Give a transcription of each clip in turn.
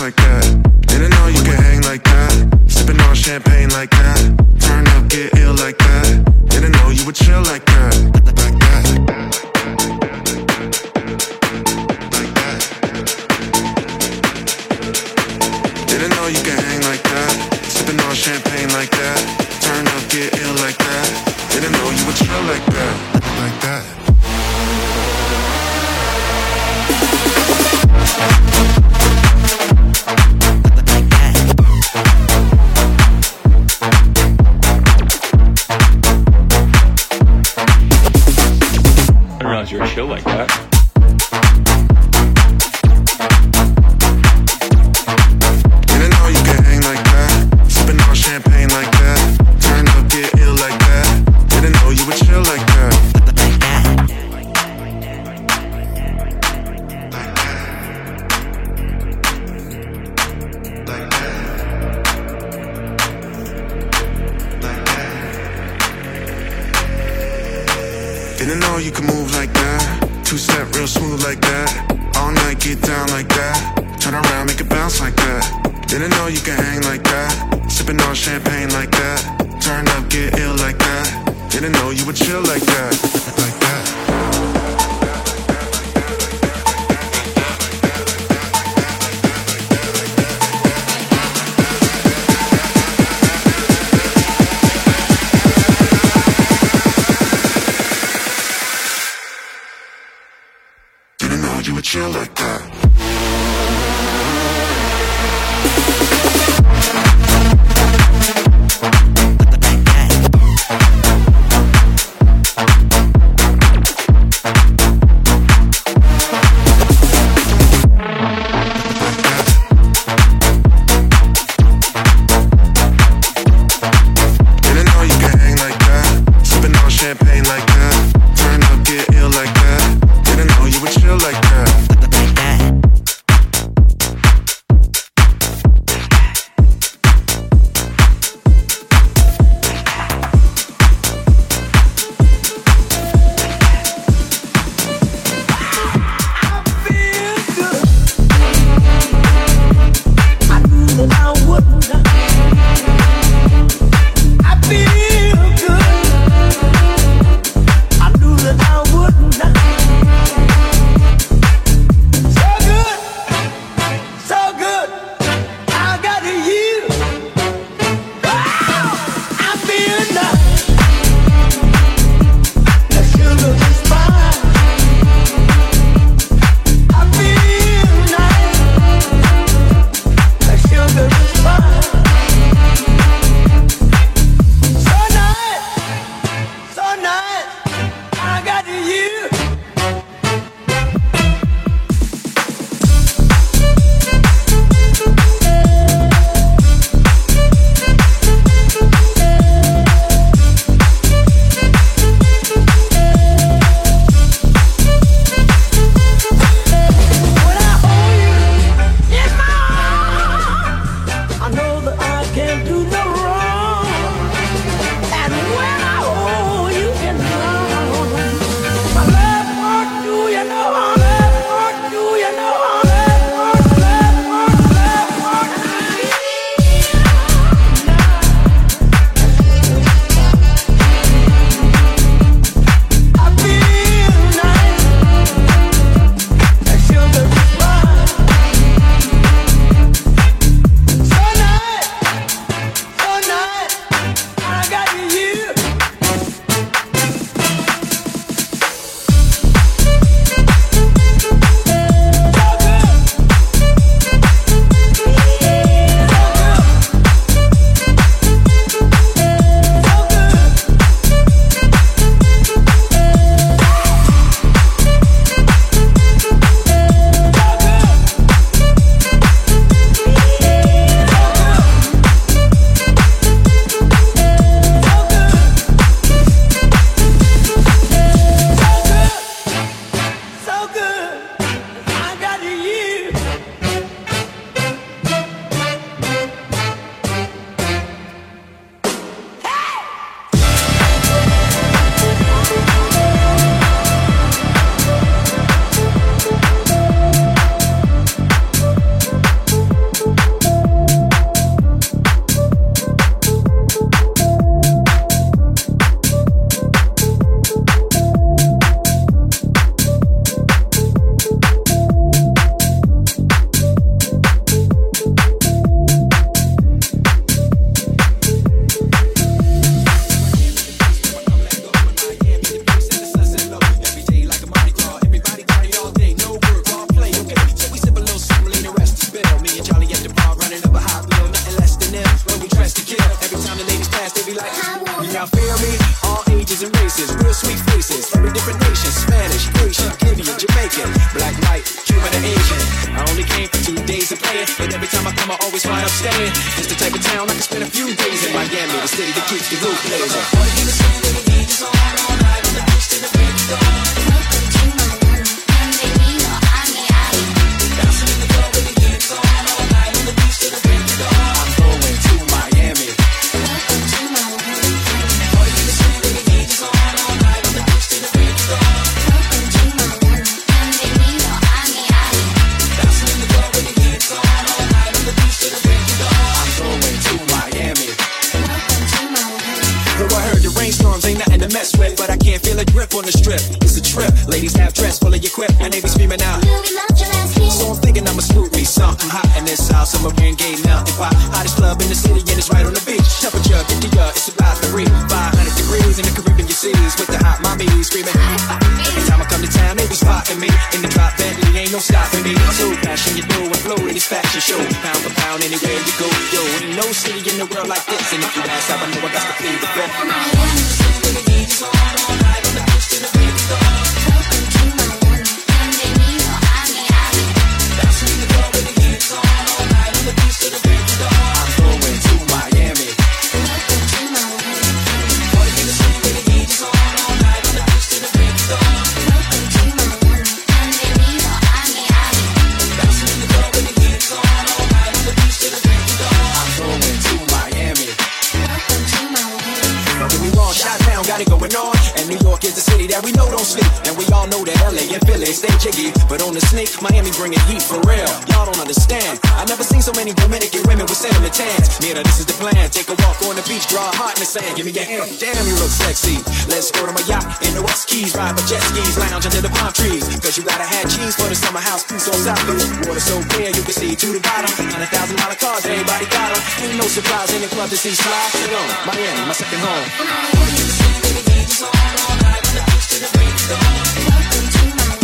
Knew that club in the city, and it's right on the beach. Temperature 50 uh, it's about three, 500 degrees in the Caribbean seas with the hot mommy screaming. Every time I come to town, they be spotting me in the drop Bentley, ain't no stopping me. So passion you know, and flow in this fashion show. Pound for pound, anywhere you go, yo, ain't no city in the world like this. And if you ask, I know I got to plead the fifth. The Miami bringing heat for real. Y'all don't understand. I never seen so many Dominican women with cinnamon tans. Mira, this is the plan. Take a walk on the beach, draw a heart in the sand. Give me your hand. Damn, you look sexy. Let's go to my yacht in the West Keys. Ride my jet skis, lounge under the palm trees. Cause you gotta have cheese for the summer house. Two so south, water so clear you can see to the bottom. Hundred thousand dollar cars, everybody got them. Ain't no surprise in the club to see. Sit on Miami, my second home. Welcome to my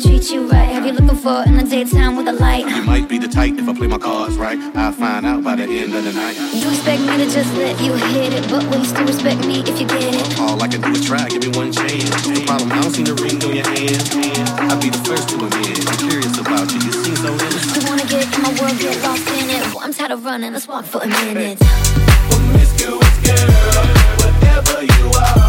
to treat you right. Have you looking for in the daytime with a light? You might be the type if I play my cards right. I'll find out by the end of the night. You expect me to just let you hit it, but will you still respect me if you get it? All I can do is try, give me one chance. No problem, I don't see the ring on your hand. I'll be the first to admit. I'm curious about you, you seem so innocent. You wanna get in my world, get lost in it. Well, I'm tired of running, let's walk for a minute. Well, Miss Girl, girl whatever you are.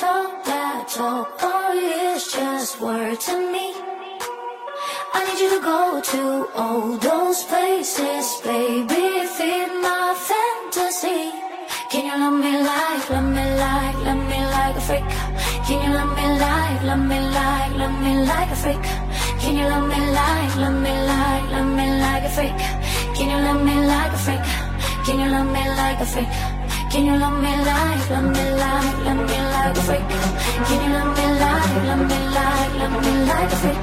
talk that talk Only it's just words to me I need you to go to all those places Baby, feed my fantasy Can you love me like, love me like, love me like a freak Can you love me like, love me like, love me like a freak Can you love me like, love me like, love me like a freak Can you love me like a freak Can you love me like a freak can you love me like, love me like, love me like a freak? Can you love me like, love me like, love me like a freak?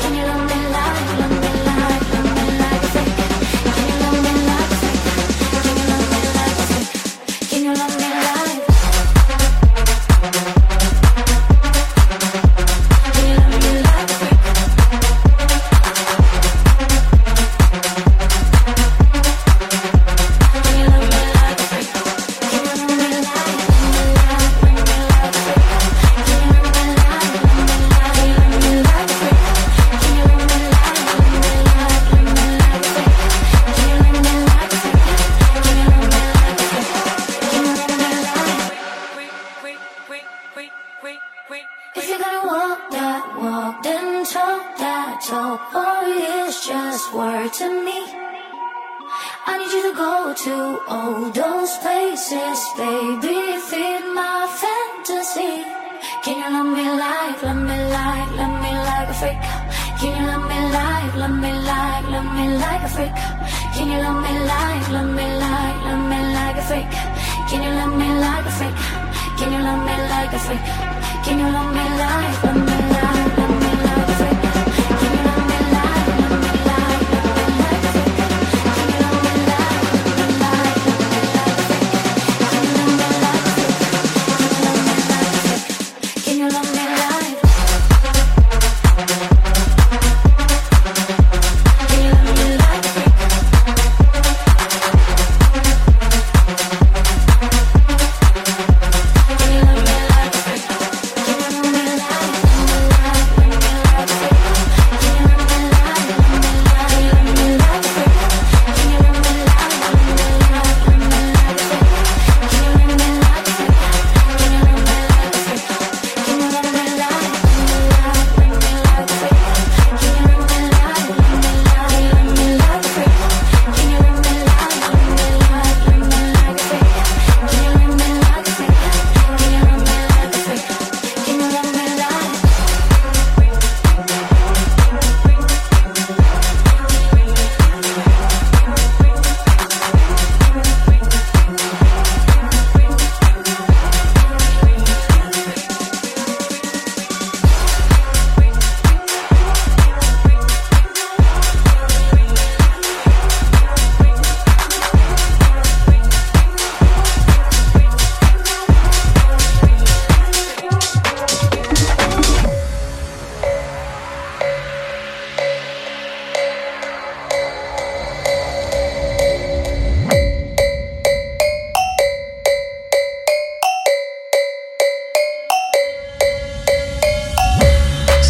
Can you love me like, love me like, love me like a freak? Can you love me like a freak? Can you love me like a freak? Can you love me?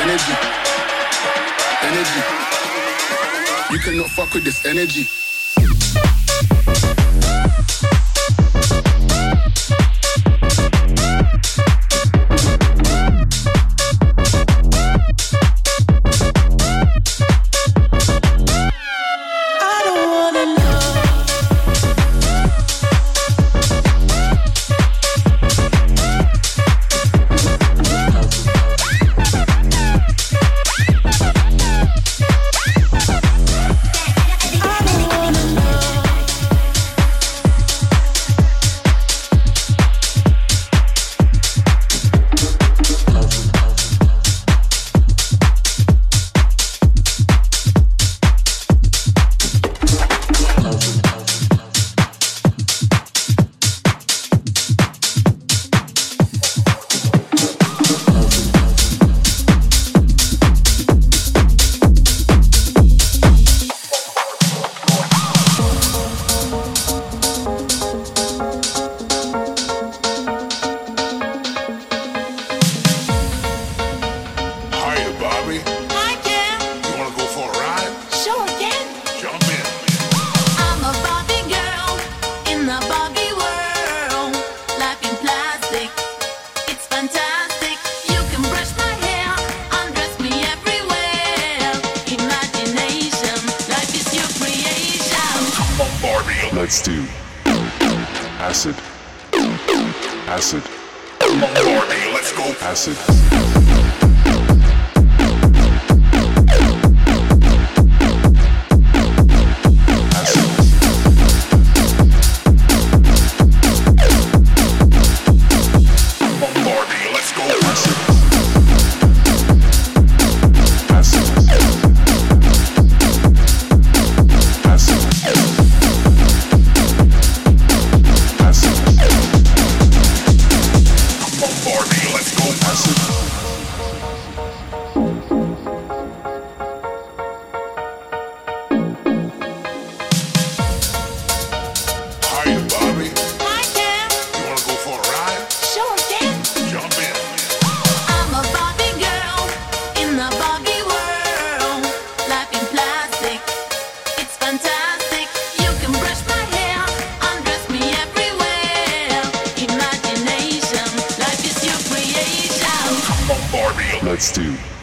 energy. Energy. You cannot fuck with this energy. acid. let's do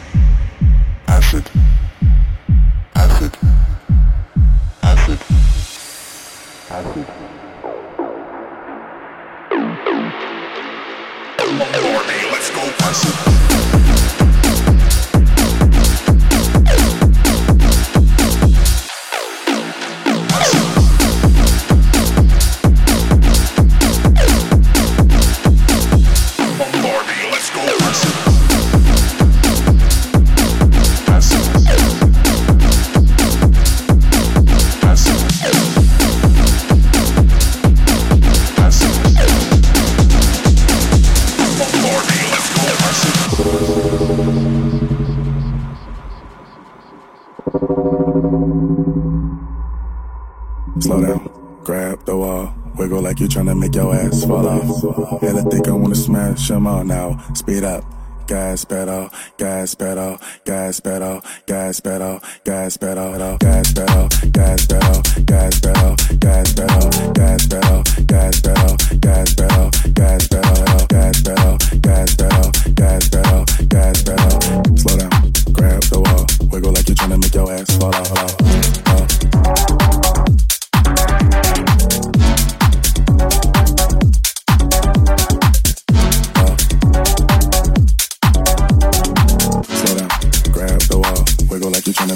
Slow down, grab the wall, wiggle like you tryna make your ass fall off. And I think I wanna smash 'em all now. Speed up. Gas pedal, gas pedal, gas pedal, gas pedal, gas pedal, gas pedal, gas pedal, gas pedal, gas pedal, gas pedal, gas pedal, gas pedal, gas pedal, gas pedal, gas pedal, gas pedal, gas pedal. Slow down, grab the wall, wiggle like you're tryna make your ass fall off.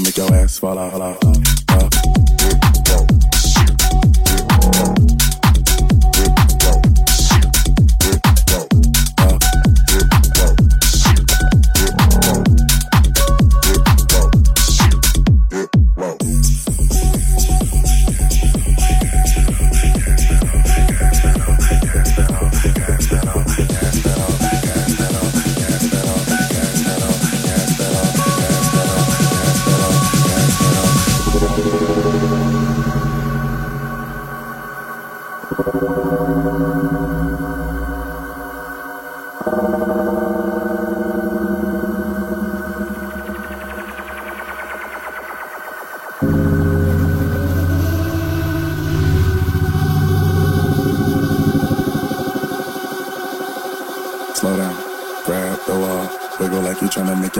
Make your ass fall off.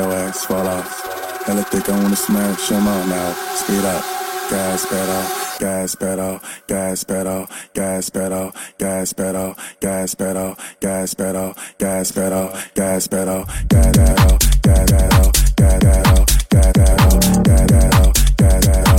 Your ass fall off. Hella thick, I wanna smash 'em all now. Speed up, gas pedal, gas pedal, gas pedal, gas pedal, gas pedal, gas pedal, gas pedal, gas pedal, gas pedal, gas pedal, gas pedal, gas pedal, gas pedal, gas pedal, gas pedal.